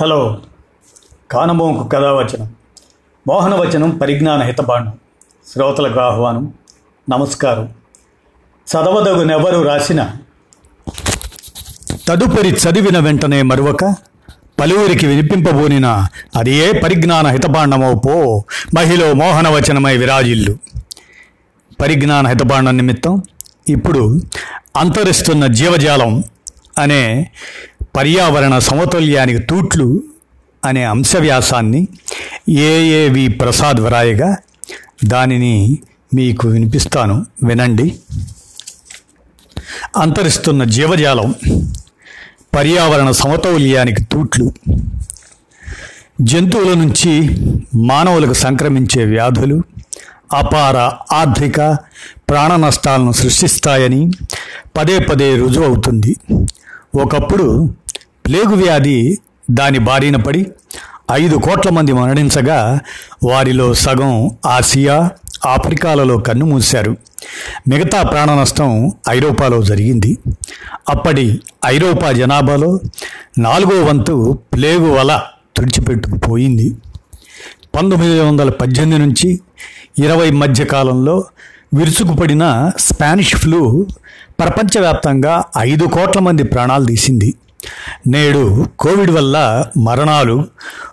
Hello. కానమోంకు కథావచనం. మోహనవచనం పరిజ్ఞాన హితబాణం. శ్రోతలకు ఆహ్వానం. నమస్కారం. చదవదగునెవరు రాసిన తదుపరి చదివిన వెంటనే మరొక పలువురికి వినిపింపబోనిన అది ఏ పరిజ్ఞాన హితబాండమో పో మహిళ మోహనవచనమై విరాజిల్లు. పరిజ్ఞాన హితబాండం నిమిత్తం ఇప్పుడు అంతరిస్తున్న జీవజాలం అనే పర్యావరణ సమతుల్యానికి తూట్లు అనే అంశవ్యాసాన్ని ఏఏవి ప్రసాద్ వ్రాయగా దానిని మీకు వినిపిస్తాను. వినండి. అంతరిస్తున్న జీవజాలం పర్యావరణ సమతౌల్యానికి తూట్లు జంతువుల నుంచి మానవులకు సంక్రమించే వ్యాధులు అపార ఆర్థిక ప్రాణ నష్టాలను సృష్టిస్తాయని పదే పదే రుజువు అవుతుంది ఒకప్పుడు ప్లేగు వ్యాధి దాని బారిన పడి ఐదు కోట్ల మంది మరణించగా వారిలో సగం ఆసియా ఆఫ్రికాలలో కన్నుమూశారు మిగతా ప్రాణ నష్టం ఐరోపాలో జరిగింది. అప్పటి ఐరోపా జనాభాలో నాలుగో వంతు ప్లేగు వల తుడిచిపెట్టుకుపోయింది. పంతొమ్మిది వందల పద్దెనిమిది నుంచి ఇరవై మధ్య కాలంలో విరుచుకుపడిన స్పానిష్ ఫ్లూ ప్రపంచవ్యాప్తంగా ఐదు కోట్ల మంది ప్రాణాలు తీసింది. నేడు కోవిడ్ వల్ల మరణాలు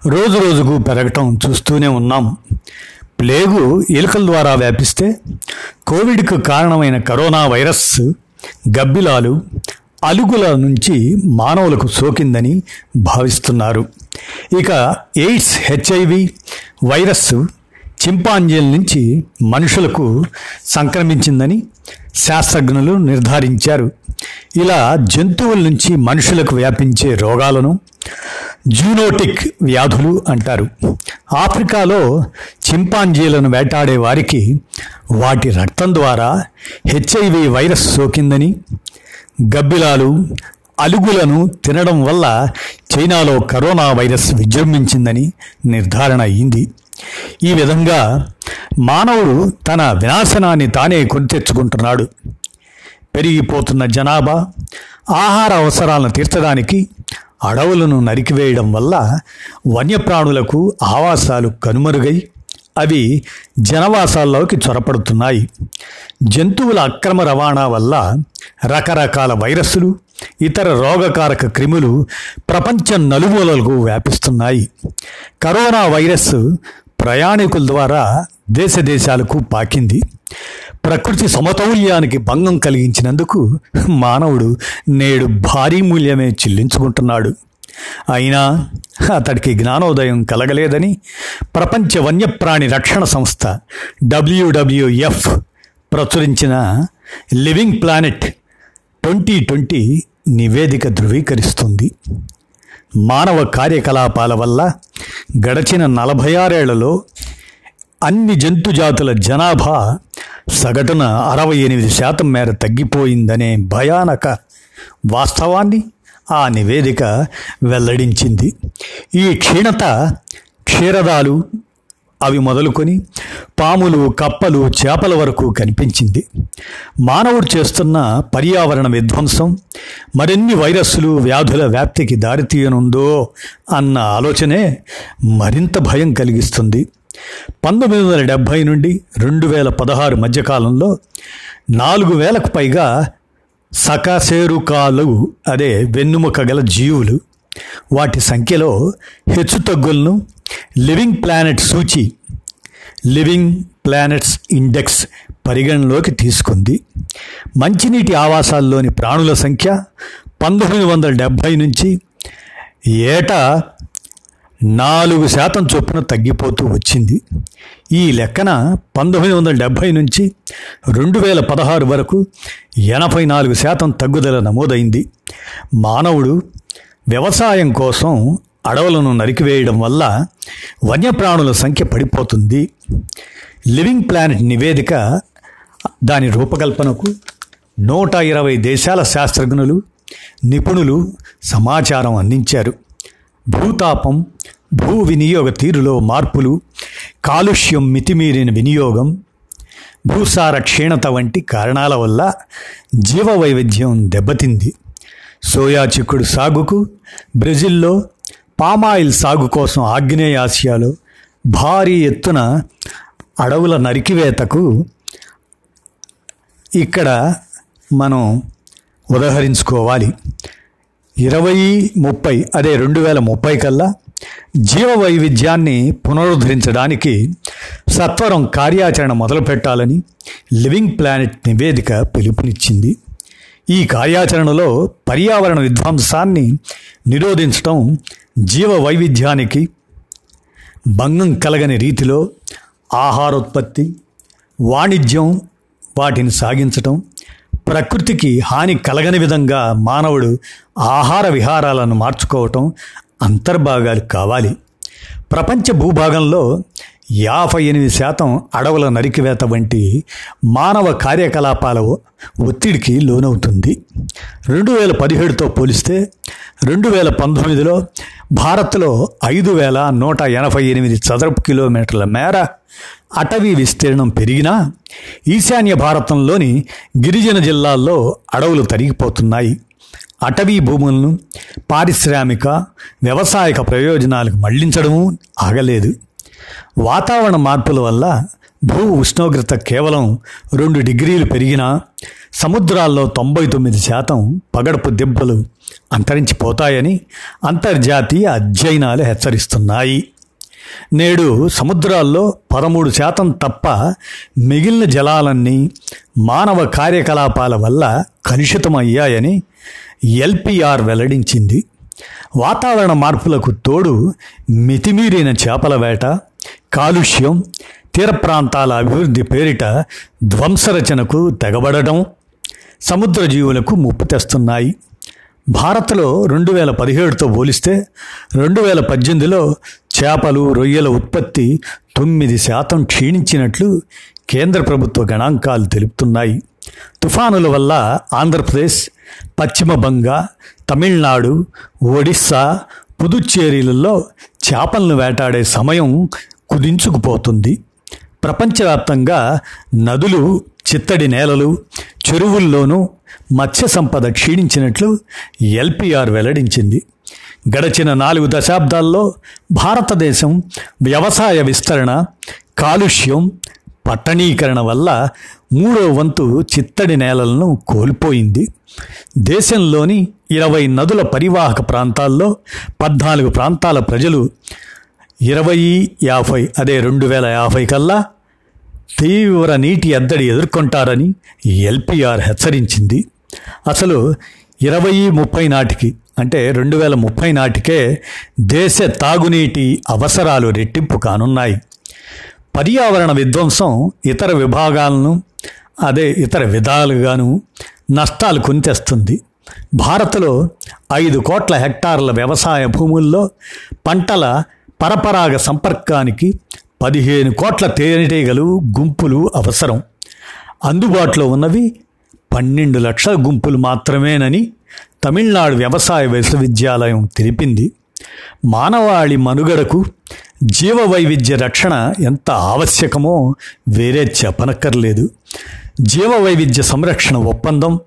రోజు రోజుకు పెరగటం చూస్తూనే ఉన్నాం. ప్లేగు ఎలుకల ద్వారా వ్యాపిస్తే కోవిడ్కు కారణమైన కరోనా వైరస్ గబ్బిలాలు అలుగుల నుంచి మానవులకు సోకిందని భావిస్తున్నారు. ఇక ఎయిడ్స్ హెచ్ఐవి వైరస్ చింపాంజీల నుంచి మనుషులకు సంక్రమించిందని శాస్త్రజ్ఞులు నిర్ధారించారు. ఇలా జంతువుల నుంచి మనుషులకు వ్యాపించే రోగాలను జూనోటిక్ వ్యాధులు అంటారు. ఆఫ్రికాలో చింపాంజీలను వేటాడే వారికి వాటి రక్తం ద్వారా హెచ్ఐవి వైరస్ సోకిందని గబ్బిలాలు అలుగులను తినడం వల్ల చైనాలో కరోనా వైరస్ విజృంభించిందని నిర్ధారణ అయింది. ఈ విధంగా మానవుడు తన వినాశనాన్ని తానే కొని తెచ్చుకుంటున్నాడు పెరిగిపోతున్న జనాభా ఆహార అవసరాలను తీర్చడానికి అడవులను నరికివేయడం వల్ల వన్యప్రాణులకు ఆవాసాలు కనుమరుగై అవి జనవాసాల్లోకి చొరపడుతున్నాయి. జంతువుల అక్రమ రవాణా వల్ల రకరకాల వైరస్సులు ఇతర రోగకారక క్రిములు ప్రపంచం నలుమూలలకు వ్యాపిస్తున్నాయి. కరోనా వైరస్ ప్రయాణికుల ద్వారా దేశ దేశాలకు పాకింది. ప్రకృతి సమతౌల్యానికి భంగం కలిగించినందుకు మానవుడు నేడు భారీ మూల్యమే చెల్లించుకుంటున్నాడు. అయినా అతడికి జ్ఞానోదయం కలగలేదని ప్రపంచ వన్యప్రాణి రక్షణ సంస్థ డబ్ల్యూడబ్ల్యూఎఫ్ ప్రచురించిన లివింగ్ ప్లానెట్ ట్వంటీ ట్వంటీ నివేదిక ధృవీకరిస్తుంది. మానవ కార్యకలాపాల వల్ల గడచిన నలభై ఆరేళ్ళలో అన్ని జంతుజాతుల జనాభా సగటున అరవై ఎనిమిది శాతం మేర తగ్గిపోయిందనే భయానక వాస్తవాన్ని ఆ నివేదిక వెల్లడించింది. ఈ క్షీణత క్షీరదాలు అవి మొదలుకొని పాములు కప్పలు చేపల వరకు కనిపించింది. మానవుడు చేస్తున్న పర్యావరణ విధ్వంసం మరిన్ని వైరస్సులు వ్యాధుల వ్యాప్తికి దారితీయనుందో అన్న ఆలోచనే మరింత భయం కలిగిస్తుంది. పంతొమ్మిది వందల డెబ్భై నుండి రెండు వేల పదహారు మధ్యకాలంలో నాలుగు వేలకు పైగా సకాసేరుకాలు అదే వెన్నుముక గల జీవులు వాటి సంఖ్యలో హెచ్చుతగ్గులను లివింగ్ ప్లానెట్ సూచి లివింగ్ ప్లానెట్స్ ఇండెక్స్ పరిగణలోకి తీసుకుంది. మంచినీటి ఆవాసాల్లోని ప్రాణుల సంఖ్య పంతొమ్మిది వందల డెబ్భై నుంచి ఏటా నాలుగు శాతం చొప్పున తగ్గిపోతూ వచ్చింది. ఈ లెక్కన పంతొమ్మిది వందల డెబ్భై నుంచి రెండు వేల పదహారు వరకు ఎనభై నాలుగు శాతం తగ్గుదల నమోదైంది. మానవుడు వ్యవసాయం కోసం అడవులను నరికివేయడం వల్ల వన్యప్రాణుల సంఖ్య పడిపోతుంది. లివింగ్ ప్లానెట్ నివేదిక దాని రూపకల్పనకు నూట ఇరవై దేశాల శాస్త్రజ్ఞులు నిపుణులు సమాచారం అందించారు. భూతాపం భూ వినియోగ తీరులో మార్పులు కాలుష్యం మితిమీరిన వినియోగం భూసార క్షీణత వంటి కారణాల వల్ల జీవ వైవిధ్యం దెబ్బతింది. సోయా చిక్కుడు సాగుకు బ్రెజిల్లో పామాయిల్ సాగు కోసం ఆగ్నేయ ఆసియాలో భారీ ఎత్తున అడవుల నరికివేతకు ఇక్కడ మనం ఉదహరించుకోవాలి. ఇరవై ముప్పై అదే రెండు వేల ముప్పై కల్లా జీవ వైవిధ్యాన్ని పునరుద్ధరించడానికి సత్వరం కార్యాచరణ మొదలుపెట్టాలని లివింగ్ ప్లానెట్ నివేదిక పిలుపునిచ్చింది. ఈ కార్యాచరణలో పర్యావరణ విధ్వంసాన్ని నిరోధించటం జీవ వైవిధ్యానికి భంగం కలగని రీతిలో ఆహారోత్పత్తి వాణిజ్యం వాటిని సాగించటం ప్రకృతికి హాని కలగని విధంగా మానవుడు ఆహార విహారాలను మార్చుకోవటం అంతర్భాగాలు కావాలి. ప్రపంచ భూభాగంలో యాభై ఎనిమిది శాతం అడవుల నరికివేత వంటి మానవ కార్యకలాపాల ఒత్తిడికి లోనవుతుంది. రెండు వేల పదిహేడుతో పోలిస్తే రెండు వేల పంతొమ్మిదిలో భారత్లో ఐదు వేల నూట ఎనభై ఎనిమిది చదరపు కిలోమీటర్ల మేర అటవీ విస్తీర్ణం పెరిగినా ఈశాన్య భారతంలోని గిరిజన జిల్లాల్లో అడవులు తరిగిపోతున్నాయి. అటవీ భూములను పారిశ్రామిక వ్యవసాయక ప్రయోజనాలకు మళ్ళించడము ఆగలేదు. వాతావరణ మార్పుల వల్ల భూ ఉష్ణోగ్రత కేవలం రెండు డిగ్రీలు పెరిగినా సముద్రాల్లో తొంభై తొమ్మిది శాతం పగడపు దెబ్బలు అంతరించిపోతాయని అంతర్జాతీయ అధ్యయనాలు హెచ్చరిస్తున్నాయి. నేడు సముద్రాల్లో పదమూడు శాతం తప్ప మిగిలిన జలాలన్నీ మానవ కార్యకలాపాల వల్ల కలుషితమయ్యాయని ఎల్పిఆర్ వెల్లడించింది. వాతావరణ మార్పులకు తోడు మితిమీరిన చేపల వేట కాలుష్యం తీర ప్రాంతాల అభివృద్ధి పేరిట ధ్వంసరచనకు తెగబడటం సముద్ర జీవులకు ముప్పు తెస్తున్నాయి. భారత్లో రెండు వేల పదిహేడుతో పోలిస్తే రెండు వేల పద్దెనిమిదిలో చేపలు రొయ్యల ఉత్పత్తి తొమ్మిది శాతం క్షీణించినట్లు కేంద్ర ప్రభుత్వ గణాంకాలు తెలుపుతున్నాయి. తుఫానుల వల్ల ఆంధ్రప్రదేశ్ పశ్చిమ బంగా తమిళనాడు ఒడిస్సా పుదుచ్చేరీలలో చేపలను వేటాడే సమయం కుదించుకుపోతుంది. ప్రపంచవ్యాప్తంగా నదులు చిత్తడి నేలలు చెరువుల్లోనూ మత్స్య సంపద క్షీణించినట్లు ఎల్పిఆర్ వెల్లడించింది. గడచిన నాలుగు దశాబ్దాల్లో భారతదేశం వ్యవసాయ విస్తరణ కాలుష్యం పట్టణీకరణ వల్ల మూడో వంతు చిత్తడి నేలలను కోల్పోయింది. దేశంలోని ఇరవై నదుల పరివాహక ప్రాంతాల్లో పద్నాలుగు ప్రాంతాల ప్రజలు ఇరవై యాభై అదే రెండు వేల యాభై కల్లా తీవ్ర నీటి ఎద్దడి ఎదుర్కొంటారని ఎల్పిఆర్ హెచ్చరించింది. అసలు ఇరవై ముప్పై నాటికి అంటే రెండు వేల ముప్పై నాటికే దేశ తాగునీటి అవసరాలు రెట్టింపు కానున్నాయి. పర్యావరణ విధ్వంసం ఇతర విభాగాలను అదే ఇతర విధాలుగాను నష్టాలు కొనితెస్తుంది భారత్లో ఐదు కోట్ల హెక్టార్ల వ్యవసాయ భూముల్లో పంటల పరపరాగ సంపర్కానికి పదిహేను కోట్ల తేనెటీగలు గుంపులు అవసరం. అందుబాటులో ఉన్నవి పన్నెండు లక్షల గుంపులు మాత్రమేనని తమిళనాడు వ్యవసాయ విశ్వవిద్యాలయం తెలిపింది. మానవాళి మనుగడకు జీవ వైవిధ్య రక్షణ ఎంత ఆవశ్యకమో వేరే చెప్పనక్కర్లేదు. జీవ వైవిధ్య సంరక్షణ ఒప్పందం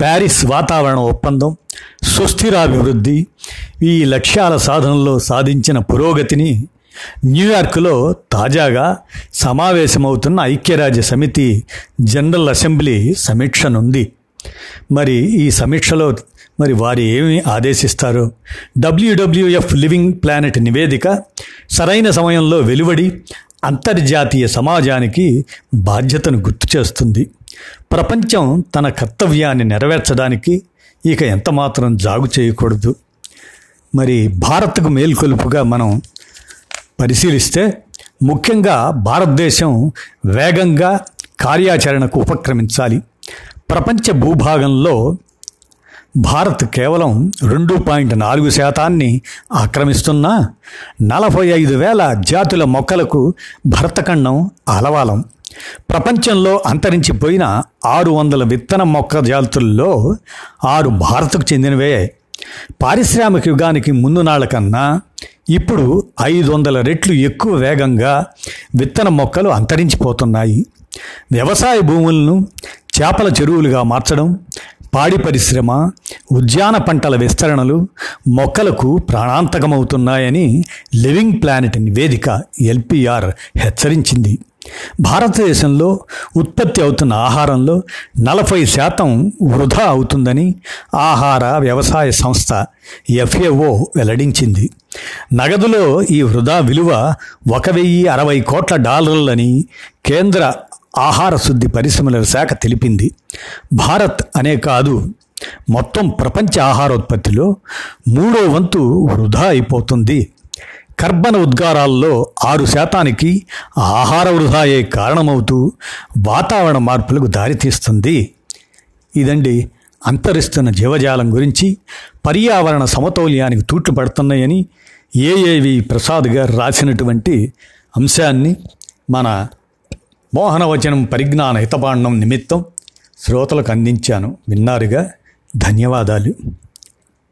ప్యారిస్ వాతావరణ ఒప్పందం సుస్థిరాభివృద్ధి ఈ లక్ష్యాల సాధనలో సాధించిన పురోగతిని న్యూయార్క్లో తాజాగా సమావేశమవుతున్న ఐక్యరాజ్య సమితి జనరల్ అసెంబ్లీ సమీక్షనుంది. మరి ఈ సమీక్షలో మరి వారు ఏమి ఆదేశిస్తారు? డబ్ల్యూడబ్ల్యూఎఫ్ లివింగ్ ప్లానెట్ నివేదిక సరైన సమయంలో వెలువడి అంతర్జాతీయ సమాజానికి బాధ్యతను గుర్తు చేస్తుంది. ప్రపంచం తన కర్తవ్యాన్ని నెరవేర్చడానికి ఇక ఎంతమాత్రం జాగు చేయకూడదు. మరి భారత్కు మేల్కొలుపుగా మనం పరిశీలిస్తే ముఖ్యంగా భారతదేశం వేగంగా కార్యాచరణకు ఉపక్రమించాలి. ప్రపంచ భూభాగంలో భారత్ కేవలం రెండు పాయింట్ నాలుగు శాతాన్ని ఆక్రమిస్తున్న నలభై ఐదు వేల జాతుల మొక్కలకు భరతఖండం అలవాలం. ప్రపంచంలో అంతరించిపోయిన ఆరు వందల విత్తన మొక్క జాతుల్లో ఆరు భారత్కు చెందినవే. పారిశ్రామిక యుగానికి ముందు నాళ్ళ కన్నా ఇప్పుడు ఐదు వందల రెట్లు ఎక్కువ వేగంగా విత్తన మొక్కలు అంతరించిపోతున్నాయి. వ్యవసాయ భూములను చేపల చెరువులుగా మార్చడం పాడి పరిశ్రమ ఉద్యాన పంటల విస్తరణలు మొక్కలకు ప్రాణాంతకమవుతున్నాయని లివింగ్ ప్లానెట్ నివేదిక ఎల్పిఆర్ హెచ్చరించింది. భారతదేశంలో ఉత్పత్తి అవుతున్న ఆహారంలో నలభై శాతం వృధా అవుతుందని ఆహార వ్యవసాయ సంస్థ ఎఫ్ఏఓ వెల్లడించింది. నగదులో ఈ వృధా విలువ ఒక వెయ్యి అరవై కోట్ల డాలర్లని కేంద్ర ఆహార శుద్ధి పరిశ్రమల శాఖ తెలిపింది. భారత్ అనే కాదు మొత్తం ప్రపంచ ఆహారోత్పత్తిలో మూడో వంతు వృధా అయిపోతుంది. కర్బన ఉద్గారాల్లో ఆరు శాతానికి ఆహార వృధాయే కారణమవుతూ వాతావరణ మార్పులకు దారితీస్తుంది ఇదండి అంతరిస్తున్న జీవజాలం గురించి పర్యావరణ సమతౌల్యానికి తూట్లు పడుతున్నాయని ఏఏవి ప్రసాద్ గారు రాసినటువంటి అంశాన్ని మన మోహనవచనం పరిజ్ఞాన హితపాండం నిమిత్తం శ్రోతలకు అందించాను. విన్నారుగా? ధన్యవాదాలు.